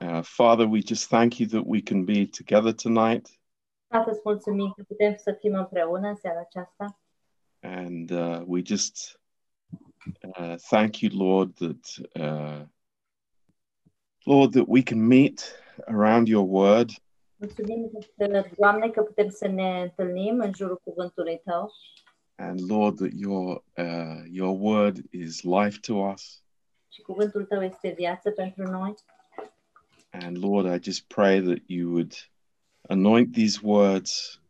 Uh, Father, we just thank you that we can be together tonight. Tată, îți mulțumim că putem să fim împreună în seara aceasta. And uh, we just uh, thank you, Lord, that uh, Lord, that we can meet around your word. Mulțumim, Doamne, că putem să ne întâlnim în jurul cuvântului Tău and Lord, that your uh, your word is life to us. și cuvântul Tău este viață pentru noi. And Lord, I just pray that you would anoint these words,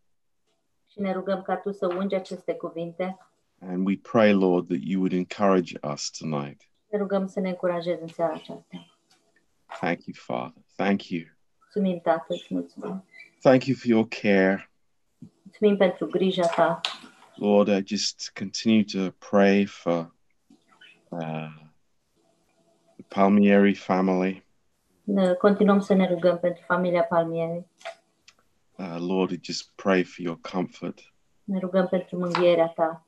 Și ne rugăm ca Tu să ungi aceste cuvinte. and we pray, Lord, that you would encourage us tonight. Ne rugăm să ne încurajezi în seara aceasta. Thank you, Father. Thank you. Mulțumim, Tată, mulțumim. Thank you for your care. Mulțumim pentru grija Ta. Lord, I just continue to pray for uh, the Palmieri family. Continuăm să ne rugăm pentru familia Palmieri. Uh, Lord, I just pray for your comfort. Ne rugăm pentru mânghierea Ta.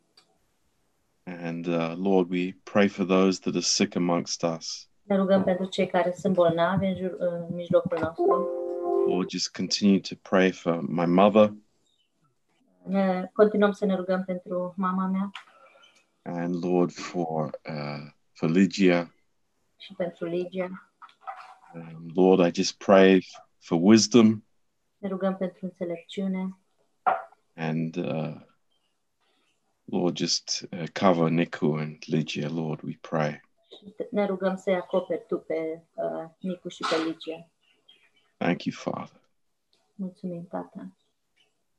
And uh, Lord, we pray for those that are sick amongst us. Ne rugăm pentru cei care sunt bolnavi în, jur, în mijlocul nostru. Lord, just continue to pray for my mother Ne continuăm să ne rugăm pentru mama mea and Lord for uh, for Ligia. și pentru Ligia. Um, Lord, I just pray for wisdom Ne rugăm pentru înțelepciune. and uh, Lord, just uh, cover Nicu and Ligia. Lord, we pray. Ne rugăm să-i acoperi Tu pe uh, Nicu și pe Ligia. Thank you, Father. Mulțumim, Tată.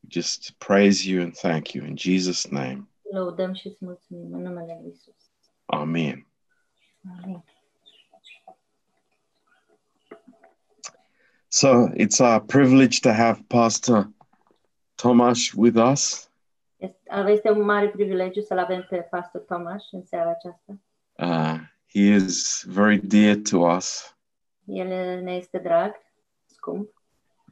Just praise you and thank you in Jesus' name. Lăudăm și îți mulțumim în numele Lui Isus. Amen. So it's our privilege to have Pastor Tomasz with us. Este, este un mare privilegiu să-l avem pe Pastor Tomaș în seara aceasta. Uh, he is very dear to us, El ne este drag, scump.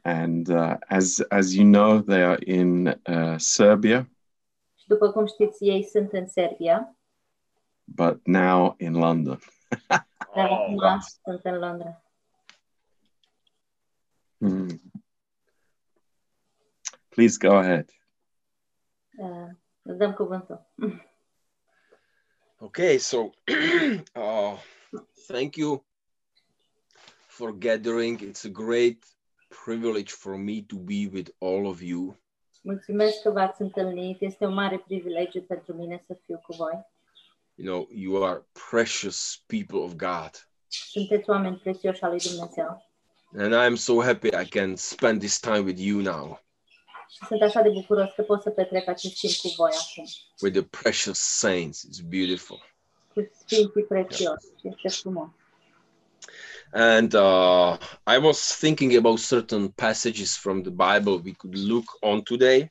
And uh, as as you know, they are in uh, Serbia, Și după cum știți, ei sunt în Serbia, but now in London. dar Oh, acum wow. sunt în Londra. Hmm. Please go ahead. Uh, îți dăm cuvântul. Okay, so uh, thank you for gathering. It's a great privilege for me to be with all of you. Mulțumesc că v-ați întâlnit. Este un mare privilegiu pentru mine să fiu cu voi. You know, you are precious people of God. Sunteți oameni prețioși al lui Dumnezeu. And I'm so happy I can spend this time with you now, Și sunt așa de bucuros că pot să petrec acest timp cu voi acum. with the precious saints. It's beautiful. Cu Sfinții prețioși. Și Este frumos. And uh, I was thinking about certain passages from the Bible we could look on today.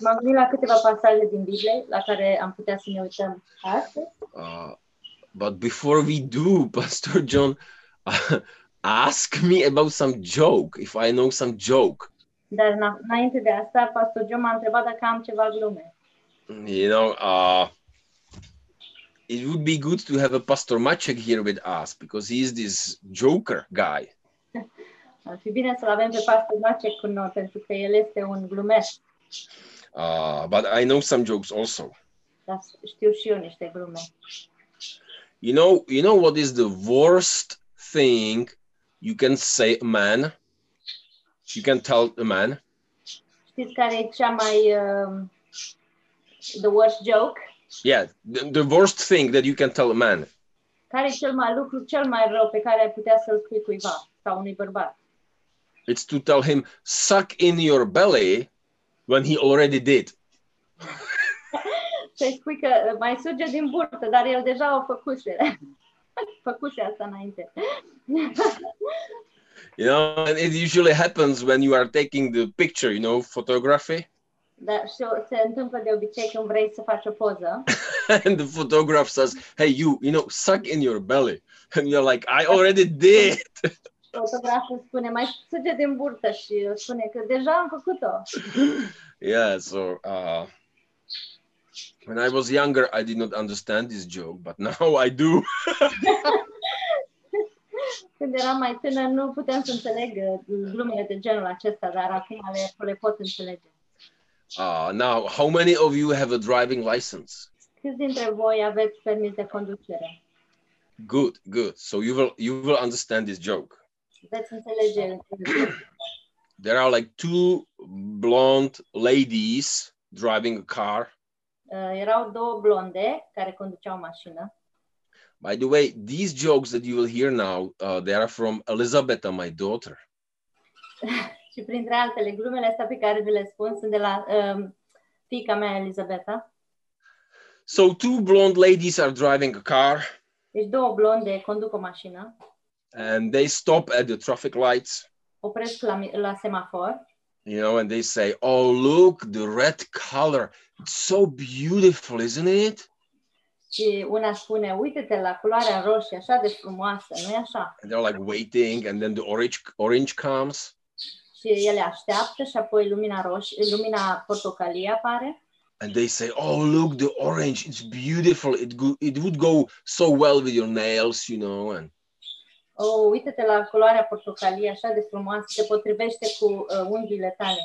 M-am gândit la câteva pasaje din Biblie la care am putea să ne uităm astăzi. Uh, but before we do, Pastor John, ask me about some joke, if I know some joke. Dar îna- înainte de asta, Pastor John m-a întrebat dacă am ceva glume. You know, uh, it would be good to have a Pastor Maciek here with us because he's this joker guy. Ar fi bine să-l avem pe Pastor Mace cu noi, pentru că el este un glumeș. Uh, but I know some jokes also. Dar știu și eu niște glume. You know, you know what is the worst thing you can say a man? You can tell a man. Știți care e cea mai... Um, the worst joke? Yeah, the, the worst thing that you can tell a man. Care e cel mai lucru cel mai rău pe care ai putea să-l spui cuiva sau unui bărbat? It's to tell him suck in your belly when he already did. Să-i spui că mai suge din burtă, dar el deja o făcuse. făcuse asta înainte. You know, and it usually happens when you are taking the picture, you know, photography. Dar și se întâmplă de obicei când vrei să faci o poză and the photograph says, "Hey, you, you know, suck in your belly," and you're like, "I already did." fotograful spune mai suge din burtă și spune că deja am făcut-o. yeah. So, uh, When I was younger, I did not understand this joke, but now I do. Când eram mai tânăr, nu puteam să înțeleg uh, glumele de genul acesta, dar acum le, le pot înțelege. Uh, now, how many of you have a driving license? Câți dintre voi aveți permis de conducere? Good, good. So you will you will understand this joke. Veți înțelege. There are like two blonde ladies driving a car. Uh, erau două blonde care conduceau mașină. By the way, these jokes that you will hear now, uh, they are from Elizabeth, my daughter. Și printre altele, glumele astea pe care vi le spun sunt de la um, fiica mea, Elisabeta. So two blonde ladies are driving a car Deci două blonde conduc o mașină, and they stop at the traffic lights, opresc la, mi- la semafor you know, and they say, "Oh, look, the red color. It's so beautiful, isn't it?" și una spune, uite-te la culoarea roșie, așa de frumoasă, nu e așa? And they're like waiting, and then the orange orange comes, Și ele așteaptă și apoi lumina roșie, lumina portocalie apare and they say, "Oh, look, the orange. It's beautiful. It go, it would go so well with your nails, you know." And Oh, uite-te la culoarea portocalie, așa de frumoasă, se potrivește cu uh, unghiile tale.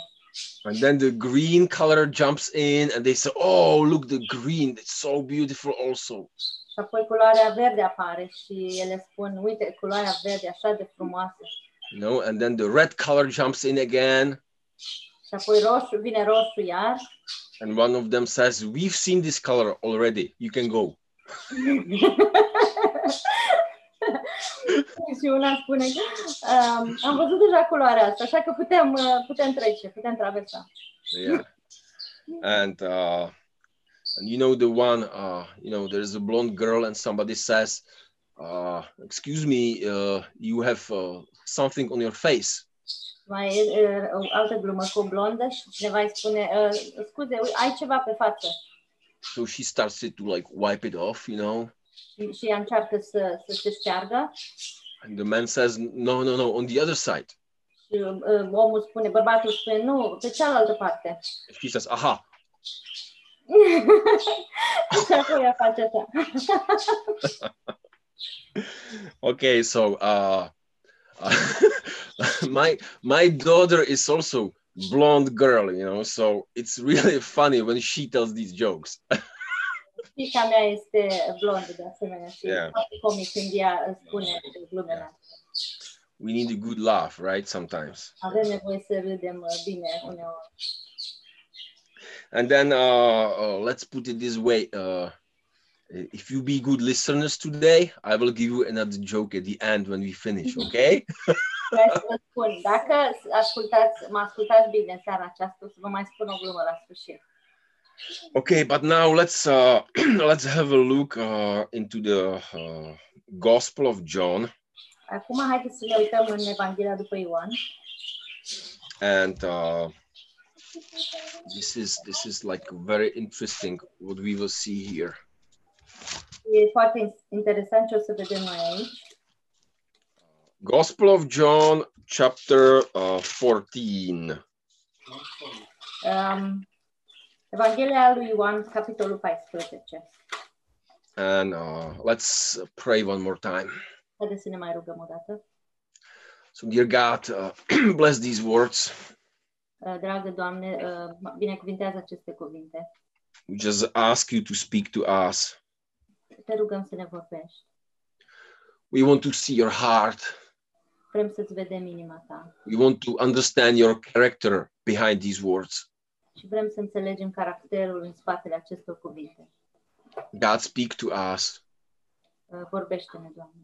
And then the green color jumps in and they say, Oh, look, the green, it's so beautiful also. Și apoi culoarea verde apare și ele spun, uite, culoarea verde, așa de frumoasă. You know, and then the red color jumps in again. Și apoi roșu, vine roșu iar. And one of them says, We've seen this color already. You can go. și una spune, um, am văzut deja culoarea asta, așa că putem, uh, putem trece, putem traversa. Yeah. and uh and you know the one uh you know there's a blonde girl and somebody says, uh, excuse me, uh, you have uh, something on your face. Mai e uh, altă glumă cu o blondă și cineva îi spune, uh, scuze, ai ceva pe față. So she starts to like wipe it off, you know. Și, și ea încearcă să, să se șteargă And the man says, No, no, no, on the other side. și uh, omul spune, bărbatul spune, nu, pe cealaltă parte. She says, Aha, și apoi ea face așa. okay so uh, my my daughter is also blonde girl you know so it's really funny when she tells these jokes Fica mea este blondă de asemenea și Yeah. yeah. foarte comic când ea spune glumele astea. we need a good laugh right sometimes Avem nevoie să râdem uh, bine uneori. and then uh, uh, let's put it this way uh, if you be good listeners today i will give you another joke at the end when we finish okay Vreau să vă spun, dacă ascultați, mă ascultați bine în seara aceasta, să vă mai spun o glumă la sfârșit. okay but now let's uh, let's have a look uh, into the uh, gospel of john Acum haideți să ne uităm în Evanghelia după Ioan. and uh, this is this is like very interesting what we will see here foarte interesant ce o să vedem aici. gospel of john chapter uh, 14 Um, Evanghelia lui Ioan, capitolul 14. and uh, let's pray one more time Haideți să ne mai rugăm o dată. so dear god uh, bless these words Uh, Dragă Doamne, uh, binecuvintează aceste cuvinte. we just ask you to speak to us Te rugăm să ne vorbești. we want to see your heart Vrem să-ți vedem inima ta we want to understand your character behind these words și vrem să înțelegem caracterul în spatele acestor cuvinte. god speak to us Uh, Vorbește-ne, Doamne.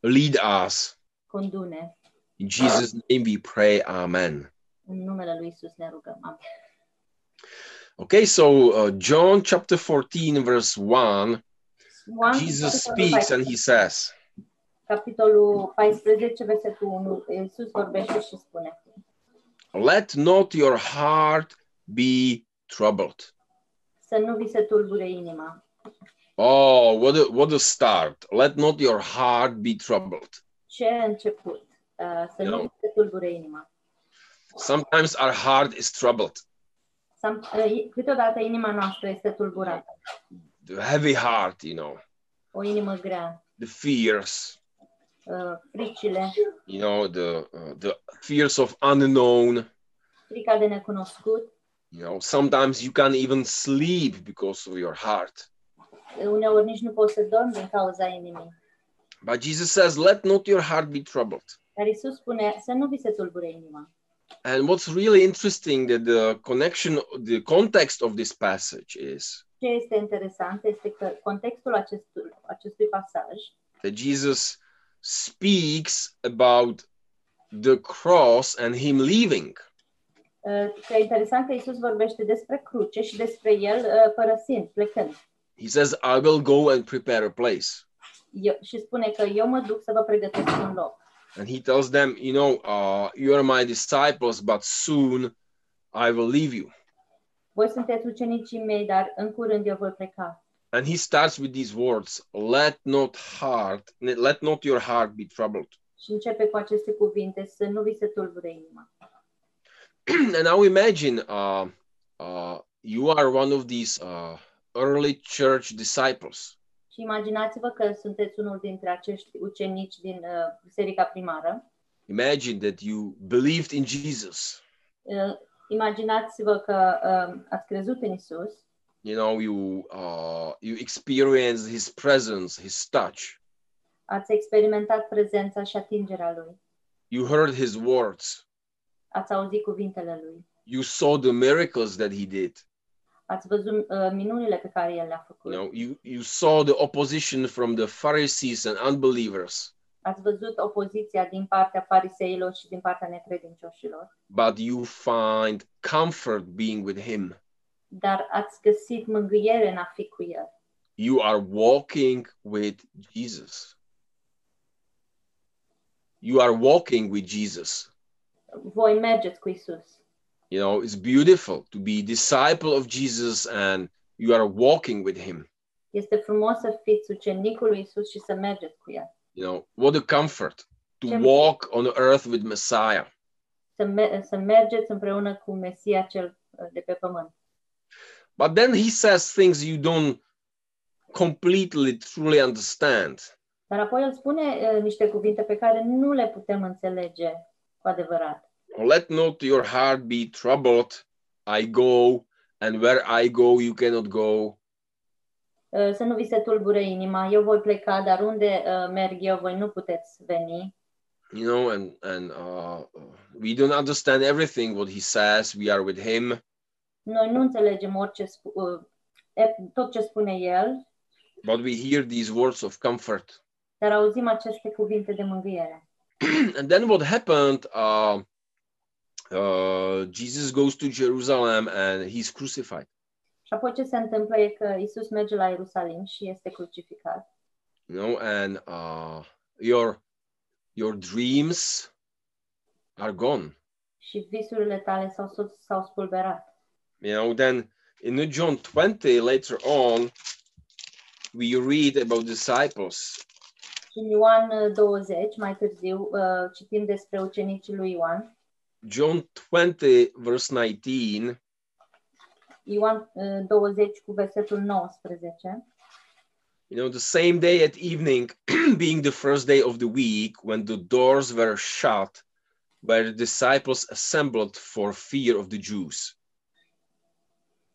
lead us Condune. in jesus name we pray amen În numele lui Isus ne rugăm. Amin. Okay, so uh, John chapter 14, verse 1, Ioan, Jesus speaks and he says, capitolul 14, versetul 1. Iisus vorbește și spune. Let not your heart be troubled. Să nu vi se tulbure inima. Oh, what a, what a start. Let not your heart be troubled. Ce început? Uh, Să nu vi se tulbure inima. Sometimes our heart is troubled. Sam- uh, Câteodată inima noastră este tulburată, The heavy heart, you know, o inimă grea, the fears, uh, fricile, you know, the uh, the fears of unknown. frica de necunoscut. You know, sometimes you can't even sleep because of your heart. Uneori nici nu poți să dormi din cauza inimii. But Jesus says, "Let not your heart be troubled." Dar Isus spune să nu vi se tulbure inima. And what's really interesting that the connection, the context of this passage is Ce este interesant este că contextul acestui, acestui pasaj that Jesus speaks about the cross and him leaving. uh, că e interesant că Isus vorbește despre cruce și despre el uh, părăsind, plecând. He says, I will go and prepare a place. Eu, și spune că eu mă duc să vă pregătesc un loc. And he tells them, You know, uh, you are my disciples, but soon I will leave you. Voi sunteți ucenicii mei, dar în curând eu voi pleca. And he starts with these words, Let not heart, let not your heart be troubled. Și începe cu aceste cuvinte, să nu vi se tulbure inima. and now imagine uh, uh, you are one of these uh, early church disciples. Și imaginați-vă că sunteți unul dintre acești ucenici din uh, biserica primară. Imagine that you believed in Jesus. Uh, imaginați-vă că uh, ați crezut în Isus, You know, you uh, you experience His presence, His touch. ați experimentat prezența și atingerea Lui, You heard His words. ați auzit cuvintele Lui, You saw the miracles that He did. ați văzut uh, minunile pe care El le-a făcut, You know, you you saw the opposition from the Pharisees and unbelievers, ați văzut opoziția din partea fariseilor și din partea necredincioșilor, but you find comfort being with Him. dar ați găsit mângâiere în a fi cu El. You are walking with Jesus. You are walking with Jesus. Voi mergeți cu Isus. You know, it's beautiful to be disciple of Jesus and you are walking with him. Este frumos să fiți ucenicul lui Isus și să mergeți cu El. You know, what a comfort to Sure. walk on earth with Messiah. Să, me- să mergeți împreună cu Mesia cel uh, de pe pământ. But then he says things you don't completely truly understand. Dar apoi el spune uh, niște cuvinte pe care nu le putem înțelege cu adevărat. Let not your heart be troubled. I go, and where I go, you cannot go. Să nu vi se tulbure inima, eu voi pleca, dar unde uh, merg eu, voi nu puteți veni. You know, and and uh, we don't understand everything what he says. We are with him, Noi nu înțelegem orice uh, tot ce spune el, but we hear these words of comfort. dar auzim aceste cuvinte de mângâiere. and then what happened? Uh, uh, Jesus goes to Jerusalem and he's crucified. Și apoi ce se întâmplă e că Isus merge la Ierusalim și este crucificat. You know, and uh, your your dreams are gone. Și visurile tale s-au, s- s-au spulberat. You know, then in John 20 later on, we read about disciples. Și în Ioan uh, 20, mai târziu, uh, citim despre ucenicii lui Ioan. John 20, verse 19. Ioan uh, 20 cu versetul 19. You know, the same day at evening, being the first day of the week, when the doors were shut, where the disciples assembled for fear of the Jews.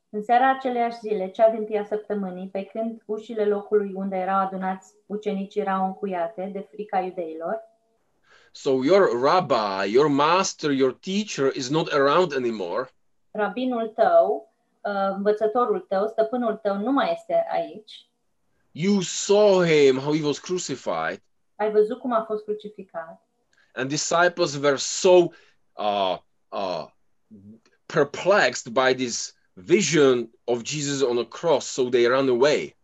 În seara aceleiași zile, cea din tia săptămânii, pe când ușile locului unde erau adunați ucenicii erau încuiate de frica iudeilor, So your rabbi, your master, your teacher is not around anymore. rabinul tău, uh, învățătorul tău, stăpânul tău nu mai este aici, You saw him, how he was crucified. ai văzut cum a fost crucificat And disciples were so uh, uh, perplexed by this vision of Jesus on a cross, so they ran away.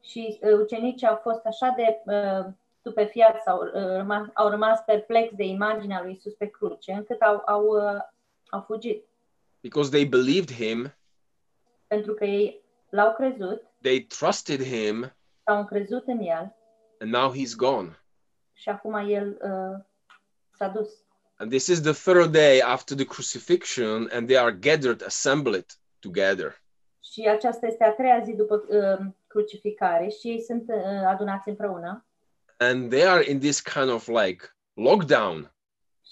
și uh, ucenicii au fost așa de uh, stupefiați sau uh, rămas, au rămas perplex de imaginea lui Isus pe cruce, încât au, au, uh, au fugit. Because they believed him, Pentru că ei l-au crezut, they trusted him, s-au încrezut în el and now he's gone. și acum el uh, s-a dus. And this is the third day after the crucifixion, and they are gathered, assembled. together. Și aceasta este a treia zi după uh, crucificare și ei sunt uh, adunați împreună And they are in this kind of like lockdown.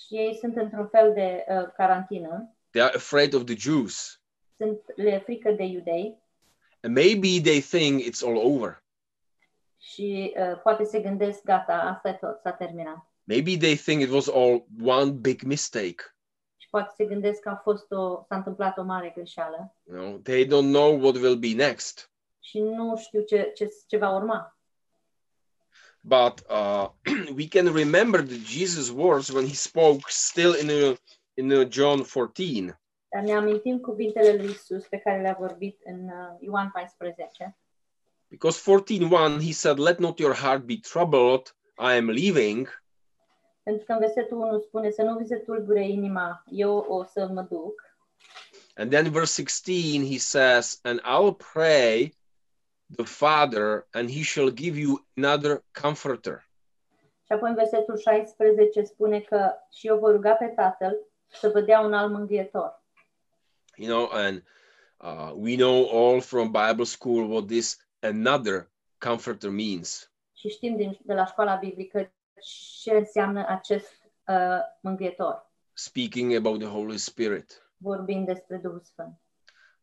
și ei sunt într-un fel de uh, carantină. They are afraid of the Jews. Sunt le frică de iudei And maybe they think it's all over. și uh, poate se gândesc, gata, asta e tot, s-a terminat. Maybe they think it was all one big mistake. Și poate se gândesc că a fost o, s-a întâmplat o mare greșeală You know, they don't know what will be next. și nu știu ce, ce, ce va urma. But uh, we can remember the Jesus' words when he spoke still in a, in a John 14. Dar ne amintim cuvintele lui Isus pe care le-a vorbit în uh, Ioan 14, Because 14.1, he said, Let not your heart be troubled. I am leaving. pentru că în versetul 1 spune să nu vi se tulbure inima, eu o să mă duc. And then verse 16, he says, And I'll pray the Father, and he shall give you another comforter. Și apoi în versetul 16 spune că și eu voi ruga pe Tatăl să vă dea un alt mângâietor. You know, and uh, we know all from Bible school what this another comforter means. Și știm din, de la școala biblică ce înseamnă acest uh, mângâietor, speaking about the Holy Spirit. vorbind despre Duhul Sfânt.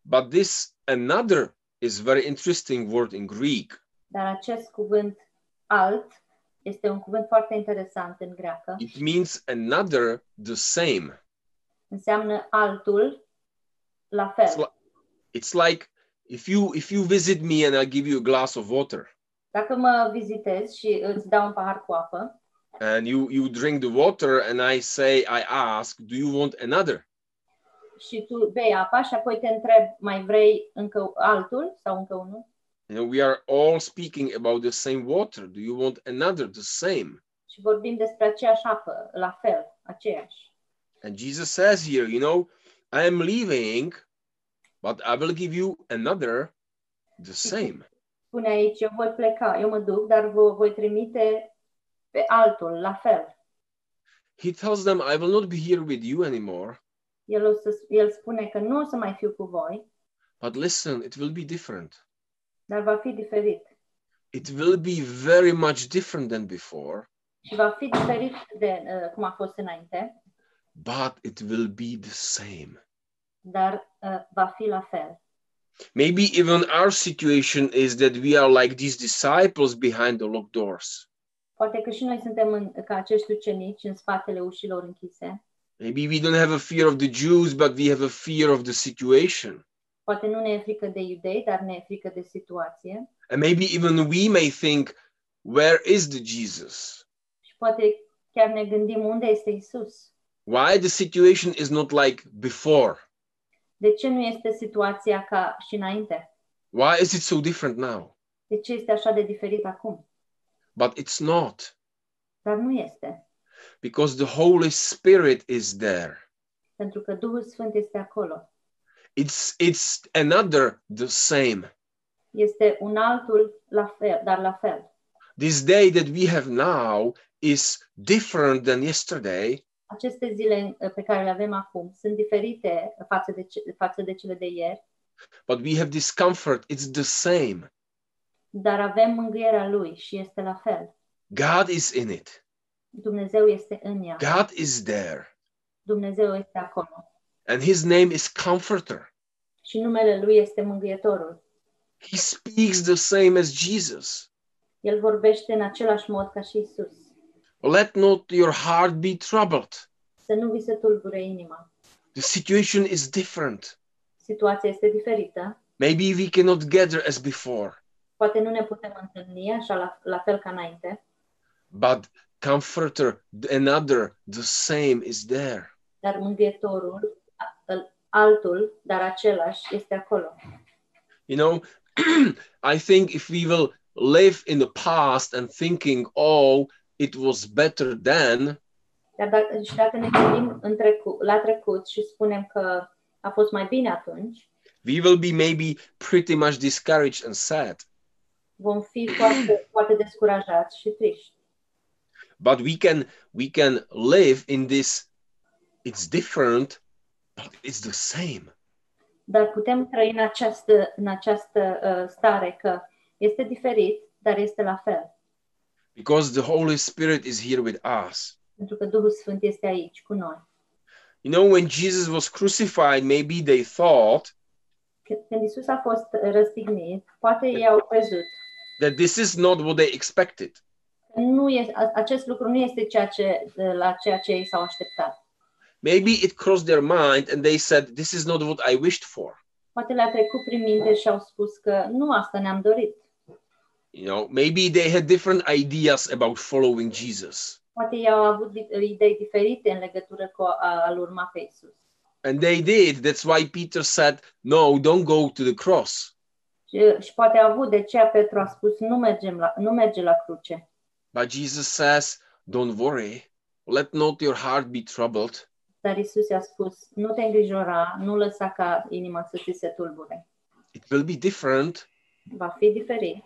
But this another is very interesting word in Greek. Dar acest cuvânt alt este un cuvânt foarte interesant în greacă. It means another the same. Înseamnă altul la It's, fel. li- it's like if you if you visit me and I give you a glass of water Dacă mă vizitezi și îți dau un pahar cu apă and you you drink the water and I say I ask, do you want another? și tu bei apa și apoi te întreb, mai vrei încă altul sau încă unul? You know, we are all speaking about the same water. Do you want another the same? Și vorbim despre aceeași apă, la fel, aceeași. And Jesus says here, you know, I am leaving, but I will give you another the same. Spune aici, eu voi pleca, eu mă duc, dar vă voi trimite pe altul, la fel. he tells them, I will not be here with you anymore, El, o să, el spune că nu o să mai fiu cu voi, but listen, it will be different. dar va fi diferit. It will be very much different than before, Și va fi diferit de uh, cum a fost înainte, but it will be the same. dar uh, va fi la fel. Maybe even our situation is that we are like these disciples behind the locked doors. Poate că și noi suntem în, ca acești ucenici în spatele ușilor închise. Maybe we don't have a fear of the Jews, but we have a fear of the situation. Poate nu ne e frică de iudei, dar ne e frică de situație. And maybe even we may think, where is the Jesus? Și poate chiar ne gândim unde este Isus. Why the situation is not like before? De ce nu este situația ca și înainte? Why is it so different now? De ce este așa de diferit acum? But it's not. Dar nu este. because the Holy Spirit is there. Pentru că Duhul Sfânt este acolo. It's it's another the same. Este un altul la fel, dar la fel. This day that we have now is different than yesterday, Aceste zile uh, pe care le avem acum sunt diferite față de, ce, față de cele de ieri, but we have this comfort. It's the same. dar avem mângâierea Lui și este la fel. God is in it. Dumnezeu este în ea. God is there. Dumnezeu este acolo. And his name is Comforter. Și numele Lui este Mângâietorul. He speaks the same as Jesus. El vorbește în același mod ca și Isus. Let not your heart be troubled. Să nu vi se tulbure inima. The situation is different. Situația este diferită. Maybe we cannot gather as before, Poate nu ne putem întâlni așa la, la fel ca înainte, but Comforter, another, the same is there. dar Mângâietorul, a- îl- altul, dar același, este acolo. You know, I think if we will live in the past and thinking, oh, it was better then, Dar dacă, și dacă ne gândim în trecut, la trecut și spunem că a fost mai bine atunci, we will be maybe pretty much discouraged and sad. vom fi foarte, foarte descurajați și triști. But we can we can live in this. It's different, but it's the same. Dar putem trăi în această, în această uh, stare că este diferit, dar este la fel. Because the Holy Spirit is here with us. Pentru că Duhul Sfânt este aici cu noi. You know, when Jesus was crucified, maybe they thought Când Isus a fost răstignit, poate ei au crezut that this is not what they expected. nu e, acest lucru nu este ceea ce, la ceea ce ei s-au așteptat. Maybe it crossed their mind and they said, This is not what I wished for. Poate le-a trecut prin minte și au spus că nu asta ne-am dorit. You know, maybe they had different ideas about following Jesus. Poate ei au avut di- idei diferite în legătură cu a, a-L urma pe Isus. And they did. That's why Peter said, No, don't go to the cross. Și, și poate a avut, de aceea Petru a spus, nu, mergem la, nu merge la cruce. But Jesus says, Don't worry. Let not your heart be troubled. Dar Isus i-a spus, nu te îngrijora, nu lăsa ca inima să ți se tulbure. It will be different, Va fi diferit,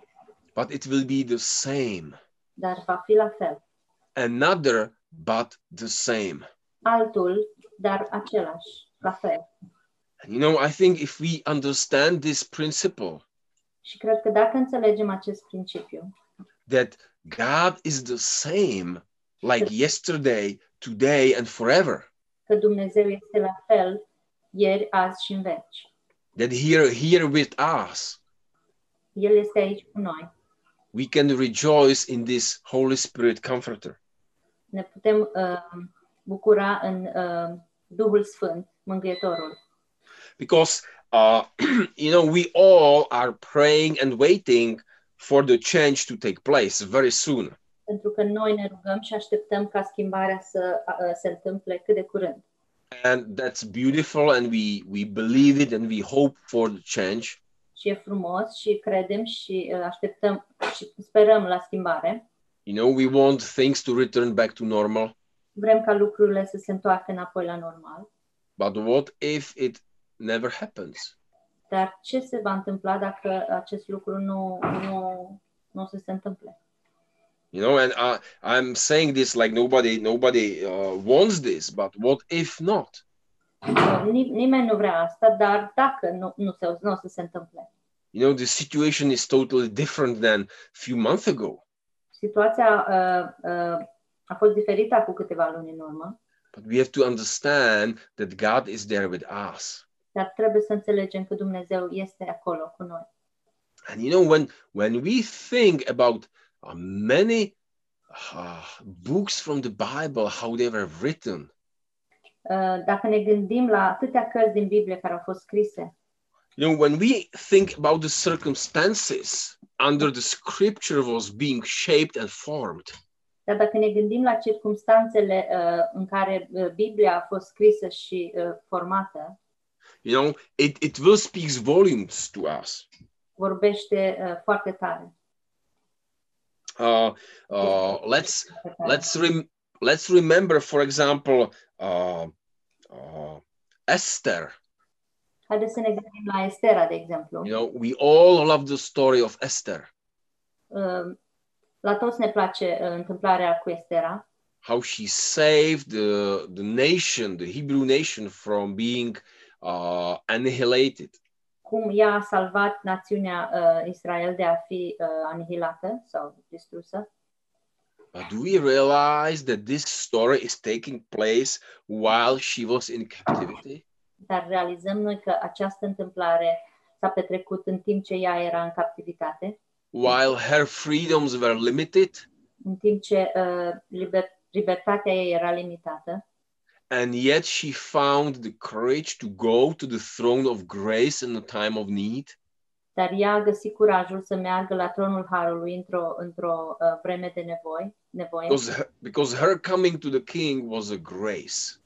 but it will be the same. dar va fi la fel. Another, but the same. Altul, dar același, la fel. And you know, I think if we understand this principle, Și cred că dacă înțelegem acest principiu, that God is the same like yesterday, today, and forever. că Dumnezeu este la fel ieri, azi și în veci. That here, here with us, El este aici cu noi. We can rejoice in this Holy Spirit Comforter. Ne putem uh, bucura în uh, Duhul Sfânt, Mângâietorul. Because, uh, you know, we all are praying and waiting for the change to take place very soon. Pentru că noi ne rugăm și așteptăm ca schimbarea să uh, se întâmple cât de curând. And that's beautiful, and we, we believe it and we hope for the change. Și e frumos și credem și uh, așteptăm și sperăm la schimbare. You know, we want things to return back to normal. Vrem ca lucrurile să se întoarcă înapoi la normal. But what if it never happens? Dar ce se va întâmpla dacă acest lucru nu, nu, nu o să se întâmple? You know, and I, I'm saying this like nobody nobody uh, wants this, but what if not? Nim- nimeni nu vrea asta, dar dacă nu, nu, se, nu o să se întâmple. You know, the situation is totally different than a few months ago. Situația uh, uh, a fost diferită acum câteva luni în urmă, But we have to understand that God is there with us. dar trebuie să înțelegem că Dumnezeu este acolo cu noi. And you know, when when we think about uh, many uh, books from the Bible, how they were written, Uh, Dacă ne gândim la atâtea cărți din Biblie care au fost scrise, you know, when we think about the circumstances under the Scripture was being shaped and formed, dar dacă ne gândim la circumstanțele uh, în care uh, Biblia a fost scrisă și uh, formată, you know, it it will speaks volumes to us. vorbește uh, foarte tare. uh, uh, let's let's rem- let's remember, for example, uh, uh, Esther. Haideți să ne gândim la Estera, de exemplu. You know, we all love the story of Esther. Uh, La toți ne place uh, întâmplarea cu Estera, How she saved the the nation, the Hebrew nation, from being uh, annihilated. cum ea a salvat națiunea uh, Israel de a fi uh, anihilată sau distrusă. But do we realize that this story is taking place while she was in captivity? Dar realizăm noi că această întâmplare s-a petrecut în timp ce ea era în captivitate, While her freedoms were limited, în timp ce uh, liber, libertatea ei era limitată, and yet she found the courage to go to the throne of grace in the time of need. dar ea a găsit curajul să meargă la tronul Harului într-o, într-o uh, vreme de nevoi, nevoie, Because her, because her coming to the king was a grace.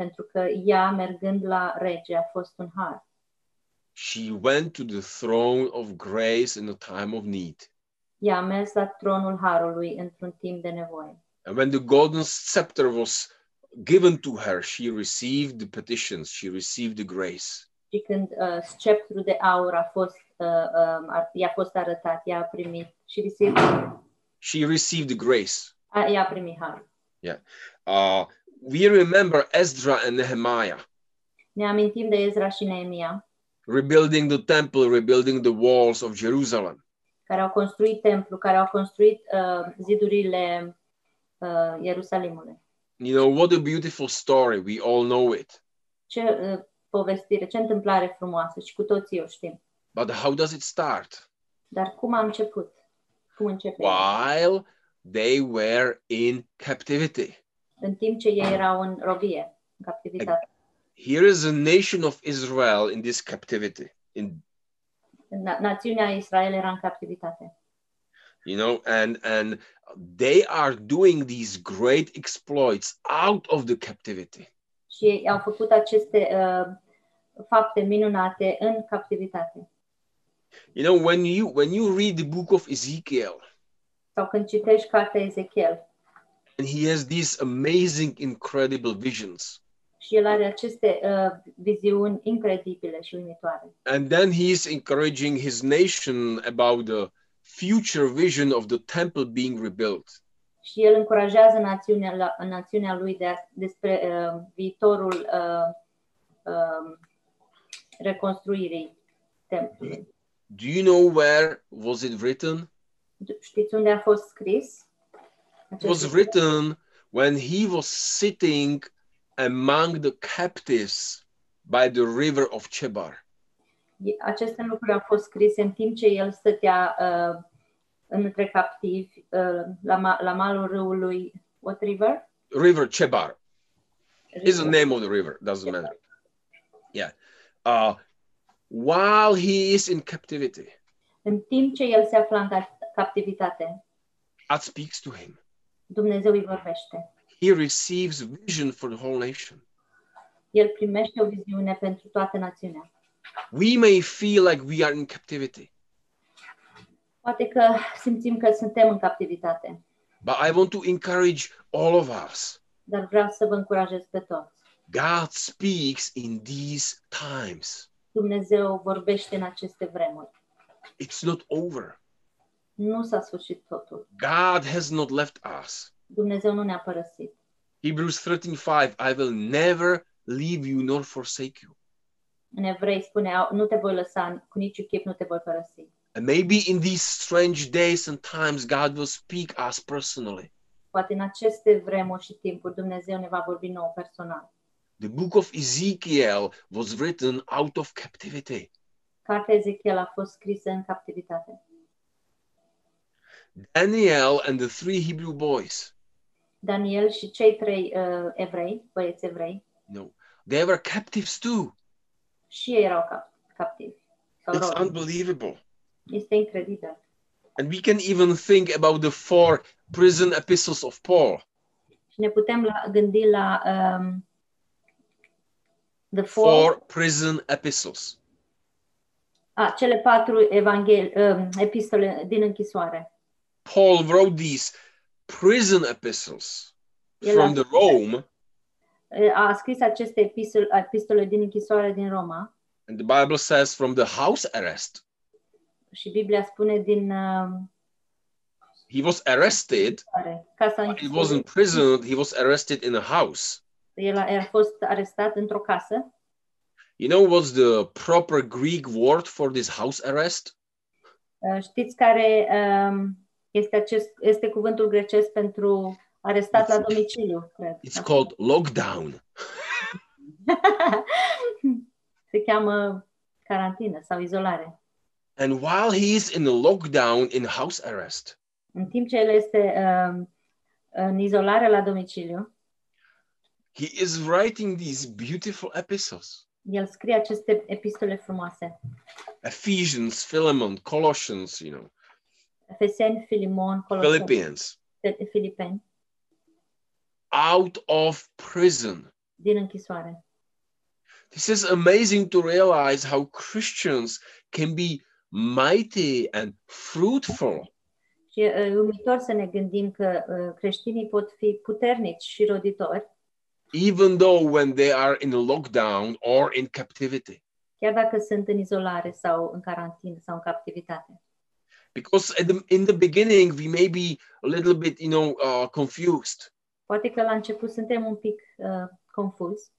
Pentru că ea, mergând la rege, a fost un har. She went to the throne of grace in the time of need. Ea a mers la tronul Harului într-un timp de nevoie. And when the golden scepter was given to her, she received the petitions, she received the grace. Și când uh, sceptrul de aur a fost, uh, uh, a- i-a fost arătat, ea a primit și received, She received the grace. a, ea a primit har. Uh, we remember Ezra and Nehemiah. Ne amintim de Ezra și Neemia. rebuilding the temple, rebuilding the walls of Jerusalem. care au construit templu, care au construit uh, zidurile uh, Ierusalimului. You know, what a beautiful story. We all know it. Ce uh, povestire, ce întâmplare frumoasă și cu toții o știm. But how does it start? Dar cum a început? Cum începe? While they were in captivity. În timp ce ei erau în robie, în captivitate. Here is a nation of Israel in this captivity. In Na- națiunea Israel era în captivitate. you know, and and they are doing these great exploits out of the captivity. Și ei au făcut aceste uh, fapte minunate în captivitate. You know, when you when you read the book of Ezekiel, Sau când citești cartea Ezechiel and he has these amazing, incredible visions. și el are aceste uh, viziuni incredibile și uimitoare. And then he is encouraging his nation about the future vision of the temple being rebuilt. Și el încurajează națiunea, la, națiunea lui de a, despre uh, viitorul uh, uh, reconstruirii templului. Do you know where was it written? Știți unde a fost scris? It was written when he was sitting among the captives by the river of Chebar. Aceste lucruri au fost scrise în timp ce el stătea uh, între captivi uh, la, la malul râului What River? River Chebar is the name of the river, doesn't matter. Yeah. Uh, while he is in captivity, În timp ce el se afla în ca- captivitate, God speaks to him. Dumnezeu îi vorbește. He receives vision for the whole nation. El primește o viziune pentru toată națiunea. We may feel like we are in captivity, Poate că simțim că suntem în captivitate, but I want to encourage all of us. dar vreau să vă încurajez pe toți. God speaks in these times. Dumnezeu vorbește în aceste vremuri. It's not over. Nu s-a sfârșit totul. God has not left us. Dumnezeu nu ne-a părăsit. Hebrews 13:5 I will never leave you nor forsake you. În evrei spune, nu te voi lăsa, cu niciun chip nu te voi părăsi. And maybe in these strange days and times God will speak us personally. Poate în aceste vremuri și timpuri Dumnezeu ne va vorbi nou personal. The book of Ezekiel was written out of captivity. Cartea Ezechiel a fost scrisă în captivitate. Daniel and the three Hebrew boys, Daniel și cei trei uh, evrei, băieți evrei, you know, they were captives too. și ei erau cap- captivi. Sau It's robi. unbelievable. Este incredibil. And we can even think about the four prison epistles of Paul. Și ne putem la, gândi la um, the four, Four prison epistles. a, cele patru evanghel, um, epistole din închisoare. Paul wrote these prison epistles El from a- the Rome, A scris aceste epistole, epistole din închisoare din Roma and the Bible says from the house arrest. și Biblia spune din um, He was arrested. închisoare, casa He închisoare. wasn't imprisoned. He was arrested in a house. El a, a fost arestat într-o casă. You know what's the proper Greek word for this house arrest? Uh, Știți care um, este, acest, este cuvântul grecesc pentru arestat la domiciliu, cred. It's called lockdown. Se cheamă carantină sau izolare. And while he is in a lockdown in house arrest, În timp ce el este um, în izolare la domiciliu, he is writing these beautiful epistles. el scrie aceste epistole frumoase. Ephesians, Philemon, Colossians, you know, Efeseni, Filimon, Coloseni, Philippians, Filipeni, out of prison. din închisoare. This is amazing to realize how Christians can be mighty and fruitful Și e uimitor să ne gândim că uh, creștinii pot fi puternici și roditori, even though when they are in a lockdown or in captivity. chiar dacă sunt în izolare sau în carantină sau în captivitate. Because at the, in the beginning, we may be a little bit, you know, uh, confused. Poate că la început suntem un pic uh, confuzi,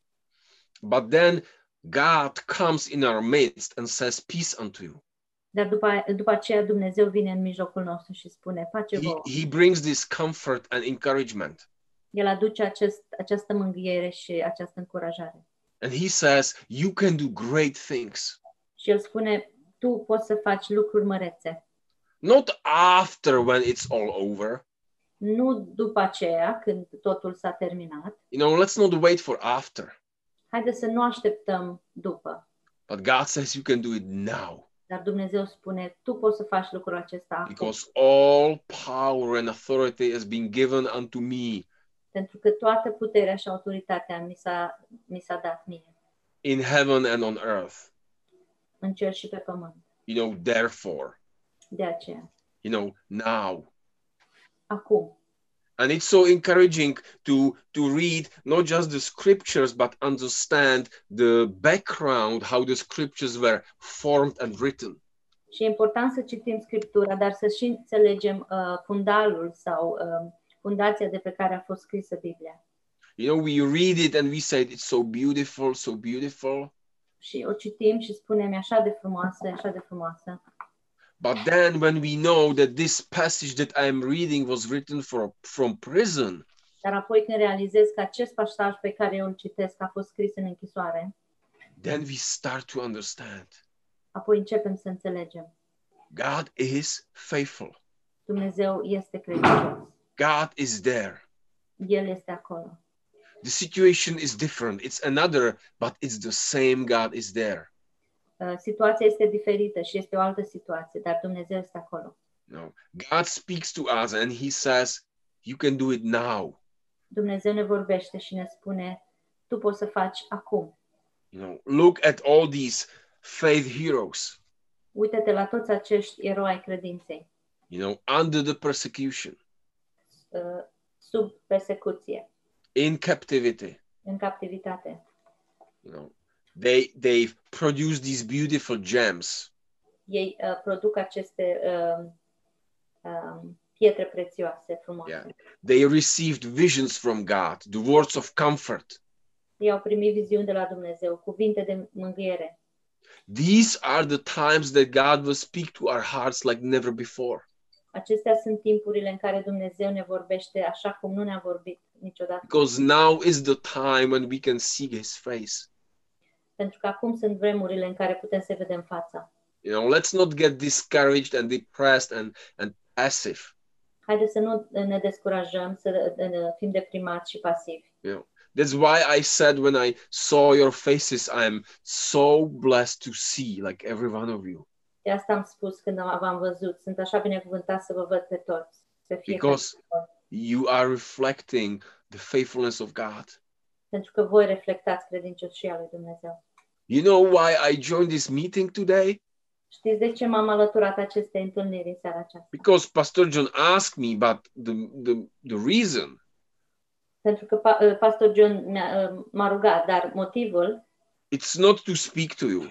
But then God comes in our midst and says, Peace unto you. Dar după, după aceea Dumnezeu vine în mijlocul nostru și spune, pace He, he brings this comfort and encouragement. El aduce acest, această mângâiere și această încurajare. And he says, You can do great things. Și el spune, tu poți să faci lucruri mărețe. Not after when it's all over. Nu după aceea, când totul s-a terminat. You know, let's not wait for after. Haideți să nu așteptăm după. But God says you can do it now Dar Dumnezeu spune, tu poți să faci lucrul acesta acum. because all power and authority has been given unto me Pentru că toată puterea și autoritatea mi s-a, mi s-a dat mie, in heaven and on earth. în cer și pe pământ. You know, therefore, De aceea, you know, now. acum. And it's so encouraging to to read not just the scriptures but understand the background how the scriptures were formed and written. Și e important să citim Scriptura, dar să și înțelegem uh, fundalul sau uh, fundația de pe care a fost scrisă Biblia. You know, we read it and we say it's so beautiful, so beautiful. Și o citim și spunem, e așa de frumoasă, e așa de frumoasă. But then when we know that this passage that I am reading was written for, from prison, Dar apoi când realizez că acest pasaj pe care eu îl citesc a fost scris în închisoare, then we start to understand apoi începem să înțelegem. God is faithful. Dumnezeu este credincios. God is there. El este acolo. The situation is different. It's another, but it's the same God is there. Uh, Situația este diferită și este o altă situație, dar Dumnezeu este acolo. No. God speaks to us and he says, You can do it now. Dumnezeu ne vorbește și ne spune, tu poți să faci acum. You know, look at all these faith heroes, Uită-te la toți acești eroi ai credinței, you know, under the persecution, uh, sub persecuție, in captivity. în captivitate. You know, they they've produced these beautiful gems. Ei uh, produc aceste uh, um, pietre prețioase, frumoase. Yeah. They received visions from God, the words of comfort. Ei au primit viziuni de la Dumnezeu, cuvinte de mângâiere. These are the times that God will speak to our hearts like never before. Acestea sunt timpurile în care Dumnezeu ne vorbește așa cum nu ne-a vorbit niciodată. Because now is the time when we can see his face. Pentru că acum sunt vremurile în care putem să vedem fața. You know, let's not get discouraged and depressed and, and passive. Haideți să nu ne descurajăm, să uh, fim deprimați și pasivi. You know, that's why I said when I saw your faces, I am so blessed to see like every one of you. De asta am spus când v-am văzut. Sunt așa binecuvântat să vă văd pe toți. Pe fiecare. Because you are reflecting the faithfulness of God. Pentru că voi reflectați credincioșia lui Dumnezeu. You know why I joined this meeting today? Știți de ce m-am alăturat acestei întâlniri în seara aceasta? Because Pastor John asked me, but the, the, the reason Pentru că pa- uh, pastor John mi-a, uh, m-a rugat, dar motivul it's not to speak to you.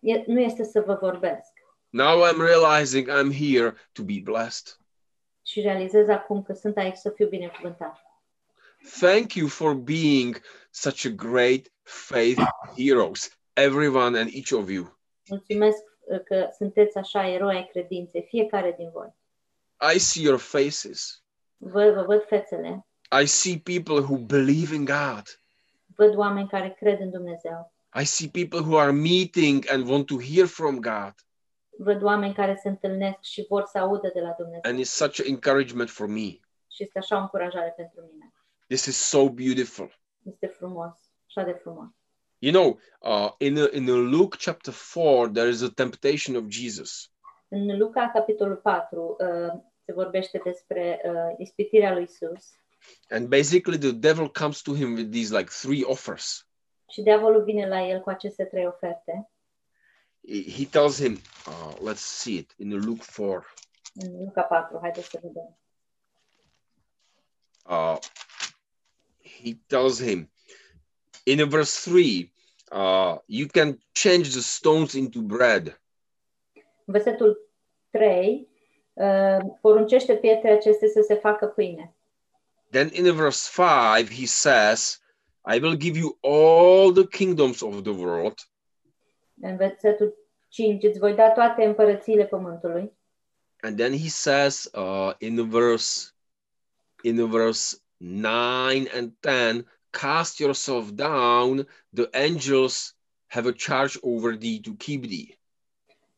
e, nu este să vă vorbesc. Now I'm realizing I'm here to be blessed. Și realizez acum că sunt aici să fiu binecuvântat. Thank you for being such a great faith heroes, everyone and each of you. Mulțumesc uh, că sunteți așa eroi ai credinței, fiecare din voi. I see your faces. Vă, vă văd fețele, I see people who believe in God. văd oameni care cred în Dumnezeu, I see people who are meeting and want to hear from God. văd oameni care se întâlnesc și vor să audă de la Dumnezeu. And it's such an encouragement for me. Și este așa o încurajare pentru mine. This is so beautiful. Este frumos, așa de frumos. You know, uh, in, a, in a Luke chapter 4, there is a temptation of Jesus. În Luca, capitolul 4, uh, se vorbește despre uh, ispitirea lui Isus And basically, the devil comes to him with these like three offers. și diavolul vine la el cu aceste trei oferte. He he tells him, uh, let's see it in Luke 4. În Luca 4, haideți să vedem. Uh, he tells him in verse 3 uh, you can change the stones into bread. Versetul 3, uh, poruncește pietre acestea să se facă pâine. Then in verse 5, he says, I will give you all the kingdoms of the world, În versetul 5, îți voi da toate împărățiile pământului. and then he says uh, in verse in verse 9 and 10 cast yourself down the angels have a charge over thee to keep thee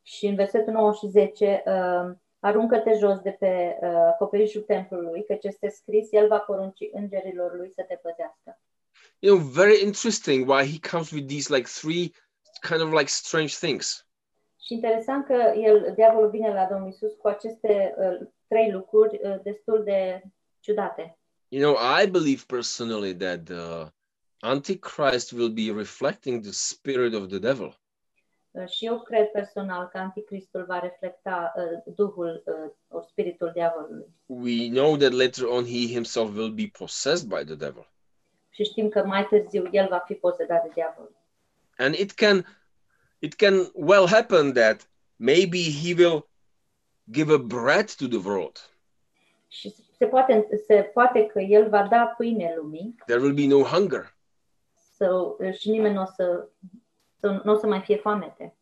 Și în versetul 9 și 10, uh, aruncă-te jos de pe uh, acoperișul templului, căci este scris, el va porunci îngerilor lui să te păzească. you know very interesting why he comes with these like three kind of like strange things Și interesant că el, diavolul vine la Domnul Isus cu aceste uh, trei lucruri uh, destul de ciudate. You know i believe personally that the antichrist will be reflecting the spirit of the devil Uh, și eu cred personal că anticristul va reflecta uh, duhul, uh, spiritul diavolului. we know that later on he himself will be possessed by the devil Și știm că mai târziu el va fi posedat de diavol. and it can it can well happen that maybe he will give a bread to the world Și se poate, se poate că el va da pâine lumii. There will be no hunger. Să, și nimeni nu o să, să, n-o să mai fie foamete.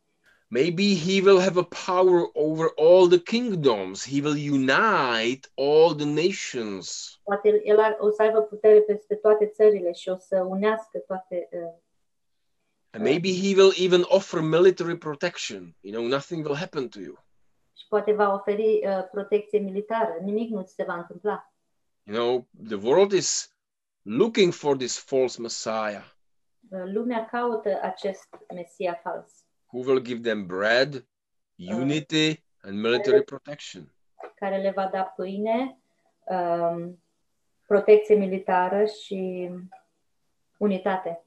maybe he will have a power over all the kingdoms. He will unite all the nations. Poate el ar, o să aibă putere peste toate țările și o să unească toate. Uh, and maybe he will even offer military protection. You know nothing will happen to you și poate va oferi uh, protecție militară. Nimic nu ți se va întâmpla. you know the world is looking for this false messiah Uh, lumea caută acest Mesia fals, who will give them bread unity and military protection care le va da pâine, um, protecție militară și unitate.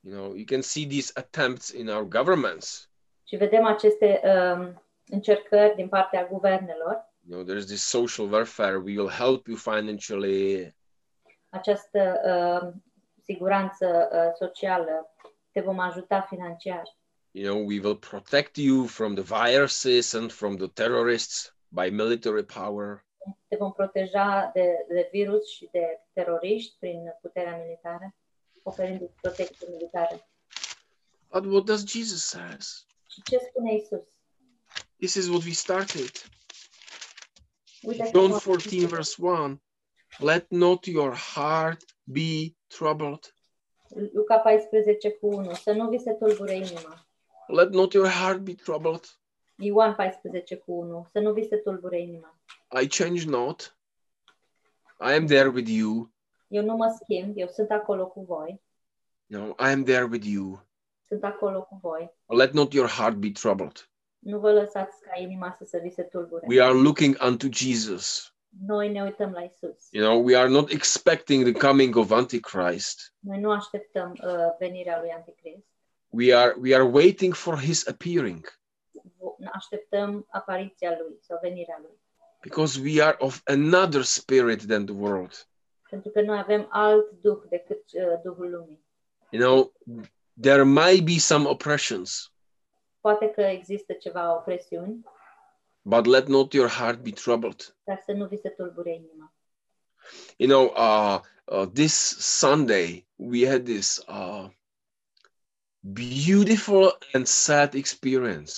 you know you can see these attempts in our governments Și vedem aceste um, încercări din partea guvernelor, you know there's this social welfare we will help you financially această uh, siguranță uh, socială, te vom ajuta financiar. you know we will protect you from the viruses and from the terrorists by military power Te vom proteja de, de virus și de teroriști prin puterea militară, oferind protecție militară. but what does jesus says Și ce spune Isus? This is what we started john 14 verse 1 let not your heart be troubled Luca 14 cu 1. Să nu vi se tulbure inima. let not your heart be troubled Ioan 14 cu 1. Să nu vi se tulbure inima. i change not i am there with you Eu nu mă schimb, eu sunt acolo cu voi. know i am there with you Sunt acolo cu voi. let not your heart be troubled Nu vă lăsați ca inima să se vi se tulbure. we are looking unto jesus Noi ne uităm la Isus. you know we are not expecting the coming of antichrist Noi nu așteptăm uh, venirea lui Anticrist. we are we are waiting for his appearing Așteptăm apariția lui sau venirea lui. because we are of another spirit than the world Pentru că noi avem alt duh decât uh, Duhul lumii. you know there might be some oppressions Poate că există ceva opresiuni, but let not your heart be troubled. Dar să nu vi se tulbure inima. you know uh, uh this sunday we had this uh beautiful and sad experience.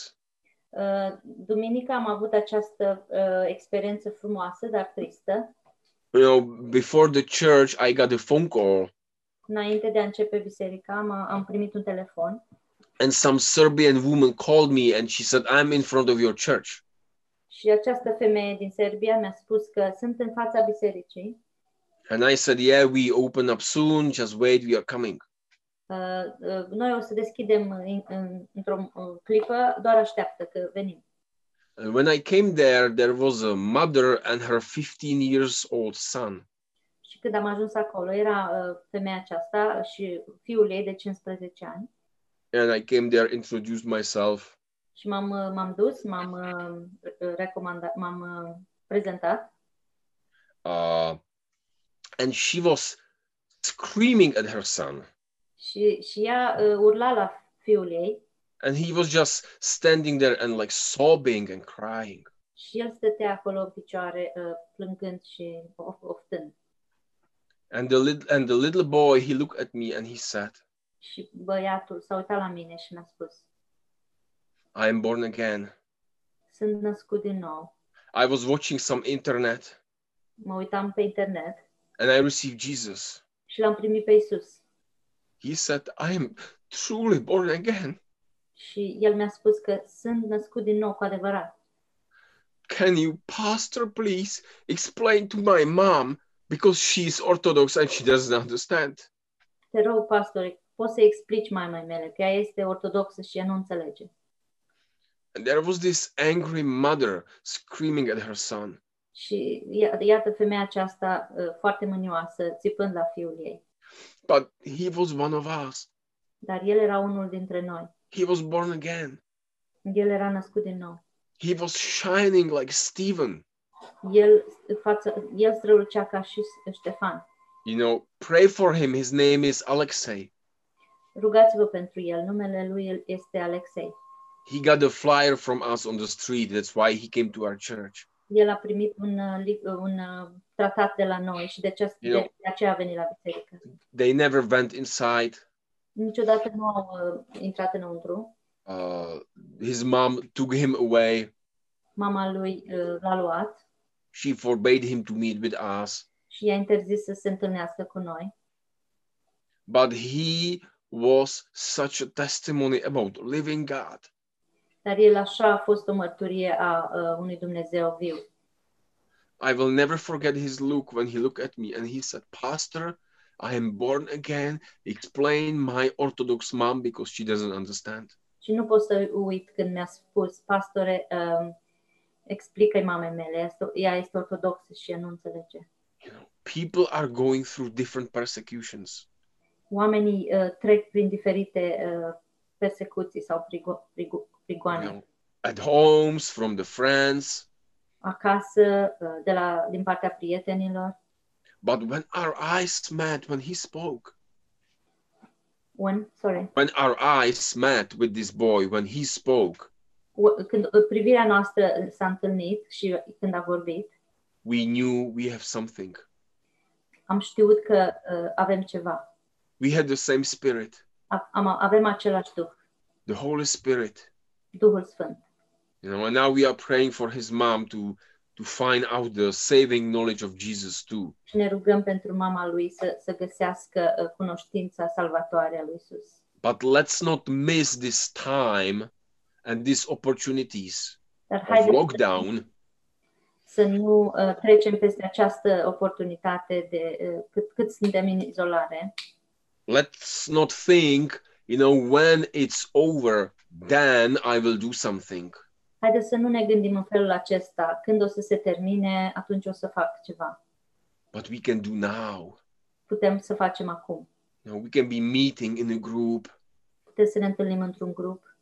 Uh, Duminica am avut această uh, experiență frumoasă, dar tristă. you know before the church i got a phone call. Înainte de a începe biserica, am, am primit un telefon and some serbian woman called me and she said i'm in front of your church și această femeie din Serbia mi-a spus că sunt în fața bisericii. and i said yeah we open up soon just wait we are coming Uh, uh, noi o să deschidem în, în, într-o uh, clipă, doar așteaptă că venim. And when I came there, there was a mother and her 15 years old son. Și când am ajuns acolo, era uh, femeia aceasta și fiul ei de 15 ani. And I came there, introduced myself, Și m-am, uh, m-am dus, m-am uh, recomandat, m-am uh, prezentat uh, and she was screaming at her son. și, și ea uh, urla la fiul ei And he was just standing there and like sobbing and crying. și el stătea acolo în picioare uh, plângând și oftând. And the little and the little boy he looked at me and he said, Și băiatul s-a uitat la mine și mi-a spus, I am born again. sunt născut din nou. I was watching some internet Mă uitam pe internet and I received Jesus. și l-am primit pe Isus. He said, I am truly born again. Și el mi-a spus că sunt născut din nou cu adevărat. Can you, Pastor, please explain to my mom because she's Orthodox and she doesn't understand? Te rog, pastore, poți să explici mamei mele că ea este ortodoxă și ea nu înțelege. And there was this angry mother screaming at her son. Și ia- iată femeia aceasta uh, foarte mânioasă, țipând la fiul ei. But he was one of us. Dar el era unul dintre noi. He was born again. El era născut din nou. He was shining like Stephen. El, față, el strălucea ca și Ștefan. You know, pray for him. His name is Alexei. Rugați-vă pentru el. Numele lui este Alexei. He got a flyer from us on the street. That's why he came to our church. El a primit un, uh, li- un uh, tratat de la noi și de, ce, Eu- de, de aceea a venit la biserică. They never went inside. Niciodată nu au uh, intrat înăuntru. Uh, his mom took him away. Mama lui uh, l-a luat She forbade him to meet with us. și i-a interzis să se întâlnească cu noi. But he was such a testimony about living God. Dar el așa a fost o mărturie a uh, unui Dumnezeu viu. I will never forget his look when he looked at me and he said, Pastor, I am born again. Explain my Orthodox mom because she doesn't understand. Și nu pot să uit când mi-a spus, pastore, um, explică-i mamei mele, ea este, ortodoxă și ea nu înțelege. You know, people are going through different persecutions. Oamenii uh, trec prin diferite uh, persecuții sau prigo, prigo, You prigoane know, at homes, from the friends. acasă, uh, de la, din partea prietenilor. But when our eyes met, when he spoke, When, sorry, when our eyes met with this boy, when he spoke, O- când uh, privirea noastră s-a întâlnit și când a vorbit, we knew we have something. am știut că uh, avem ceva. We had the same spirit, A- Am, avem același Duh, the Holy Spirit. Duhul Sfânt. You know, and now we are praying for his mom to to find out the saving knowledge of Jesus too. Și ne rugăm pentru mama lui să, să găsească uh, cunoștința salvatoare a lui Isus. But let's not miss this time and these opportunities Dar of haideți lockdown să nu uh, trecem peste această oportunitate de uh, cât, cât suntem în izolare. Let's not think, you know, when it's over, then I will do something. Haideți să nu ne gândim în felul acesta. Când o să se termine, atunci o să fac ceva. But we can do now. Putem să facem acum. You know, we can be meeting in a group. Putem să ne întâlnim într-un grup.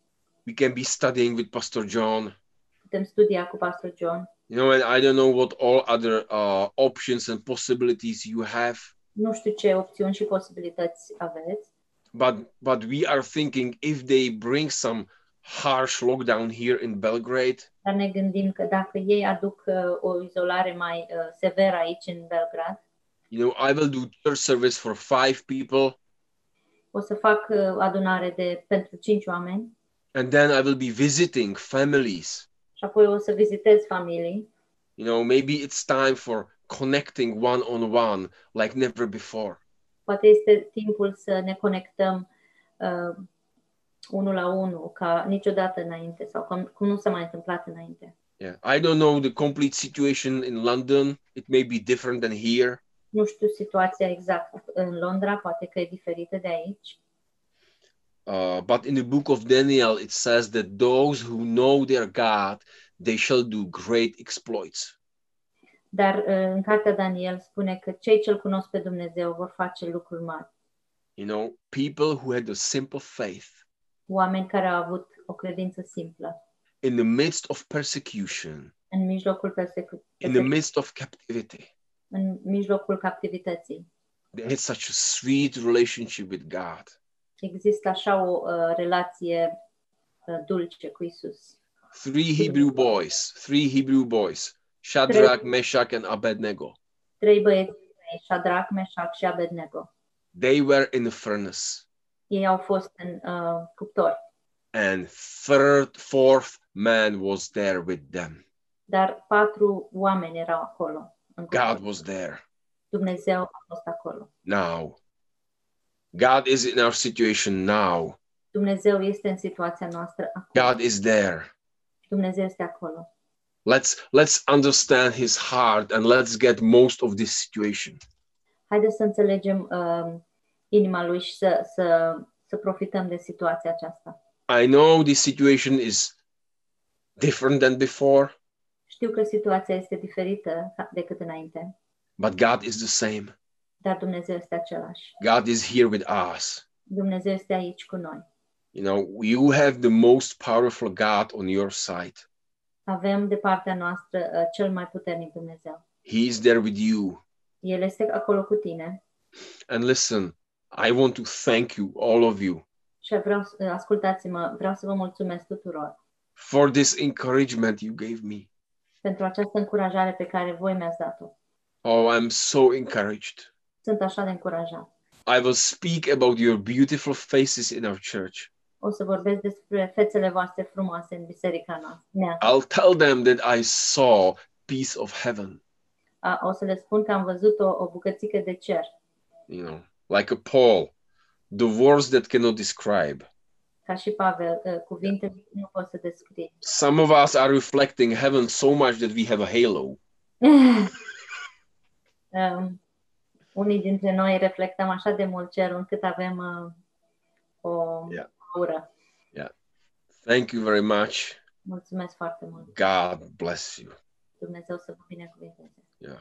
We can be studying with Pastor John. Putem studia cu Pastor John. You know, and I don't know what all other uh, options and possibilities you have, Nu știu ce opțiuni și posibilități aveți, but but we are thinking if they bring some harsh lockdown here in Belgrade, dar ne gândim că dacă ei aduc uh, o izolare mai uh, severă aici în Belgrad, you know, I will do church service for five people, o să fac uh, adunare de pentru cinci oameni and then I will be visiting families. și apoi o să vizitez familii. You know, maybe it's time for connecting one on one like never before. Poate este timpul să ne conectăm uh, unul la unul ca niciodată înainte sau cum, cum nu s-a mai întâmplat înainte. Yeah, I don't know the complete situation in London. It may be different than here, Nu știu situația exactă în Londra, poate că e diferită de aici, uh, but in the book of Daniel it says that those who know their God they shall do great exploits. Dar uh, în cartea Daniel spune că cei ce-L cunosc pe Dumnezeu vor face lucruri mari. You know, people who had a simple faith Oameni care au avut o credință simplă in the midst of persecution, în mijlocul persecu- in the persecu- midst of captivity. în mijlocul captivității. They had such a sweet relationship with God. Există așa o uh, relație uh, dulce cu Isus. Three Hebrew boys, three Hebrew boys, Shadrach, Meshach, and Abednego. Trei băieți Shadrach, Meșac și Abednego. They were in the furnace. Ei au fost în uh, cuptor, And third, fourth man was there with them. dar patru oameni erau acolo. God was there. Dumnezeu a fost acolo. Now. God is in our situation now. Dumnezeu este în situația noastră acum. God is there. Dumnezeu este acolo. Let's let's understand his heart and let's get most of this situation. Haideți să înțelegem uh, inima lui și să, să, să profităm de situația aceasta. I know this situation is different than before, Știu că situația este diferită decât înainte, but God is the same. dar Dumnezeu este același. God is here with us. Dumnezeu este aici cu noi. You know, you have the most powerful God on your side. Avem de partea noastră uh, cel mai puternic Dumnezeu. He is there with you. El este acolo cu tine And listen, I want to thank you, all of you, și vreau, uh, ascultați-mă, vreau să vă mulțumesc tuturor for this encouragement you gave me. pentru această încurajare pe care voi mi-ați dat-o. Oh, I'm so encouraged. Sunt așa de încurajat. I will speak about your beautiful faces in our church. O să vorbesc despre fețele voastre frumoase în biserica noastră. I'll tell them that I saw piece of heaven, A, o să le spun că am văzut o, o bucățică de cer, you know, like a Paul, the words that cannot describe. ca și Pavel, uh, cuvinte nu pot să descrie. Some of us are reflecting heaven so much that we have a halo. um, unii dintre noi reflectăm așa de mult cerul încât avem uh, o Yeah. Aură. Thank you very much. Mulțumesc foarte mult. God bless you. Dumnezeu să vă. Yeah.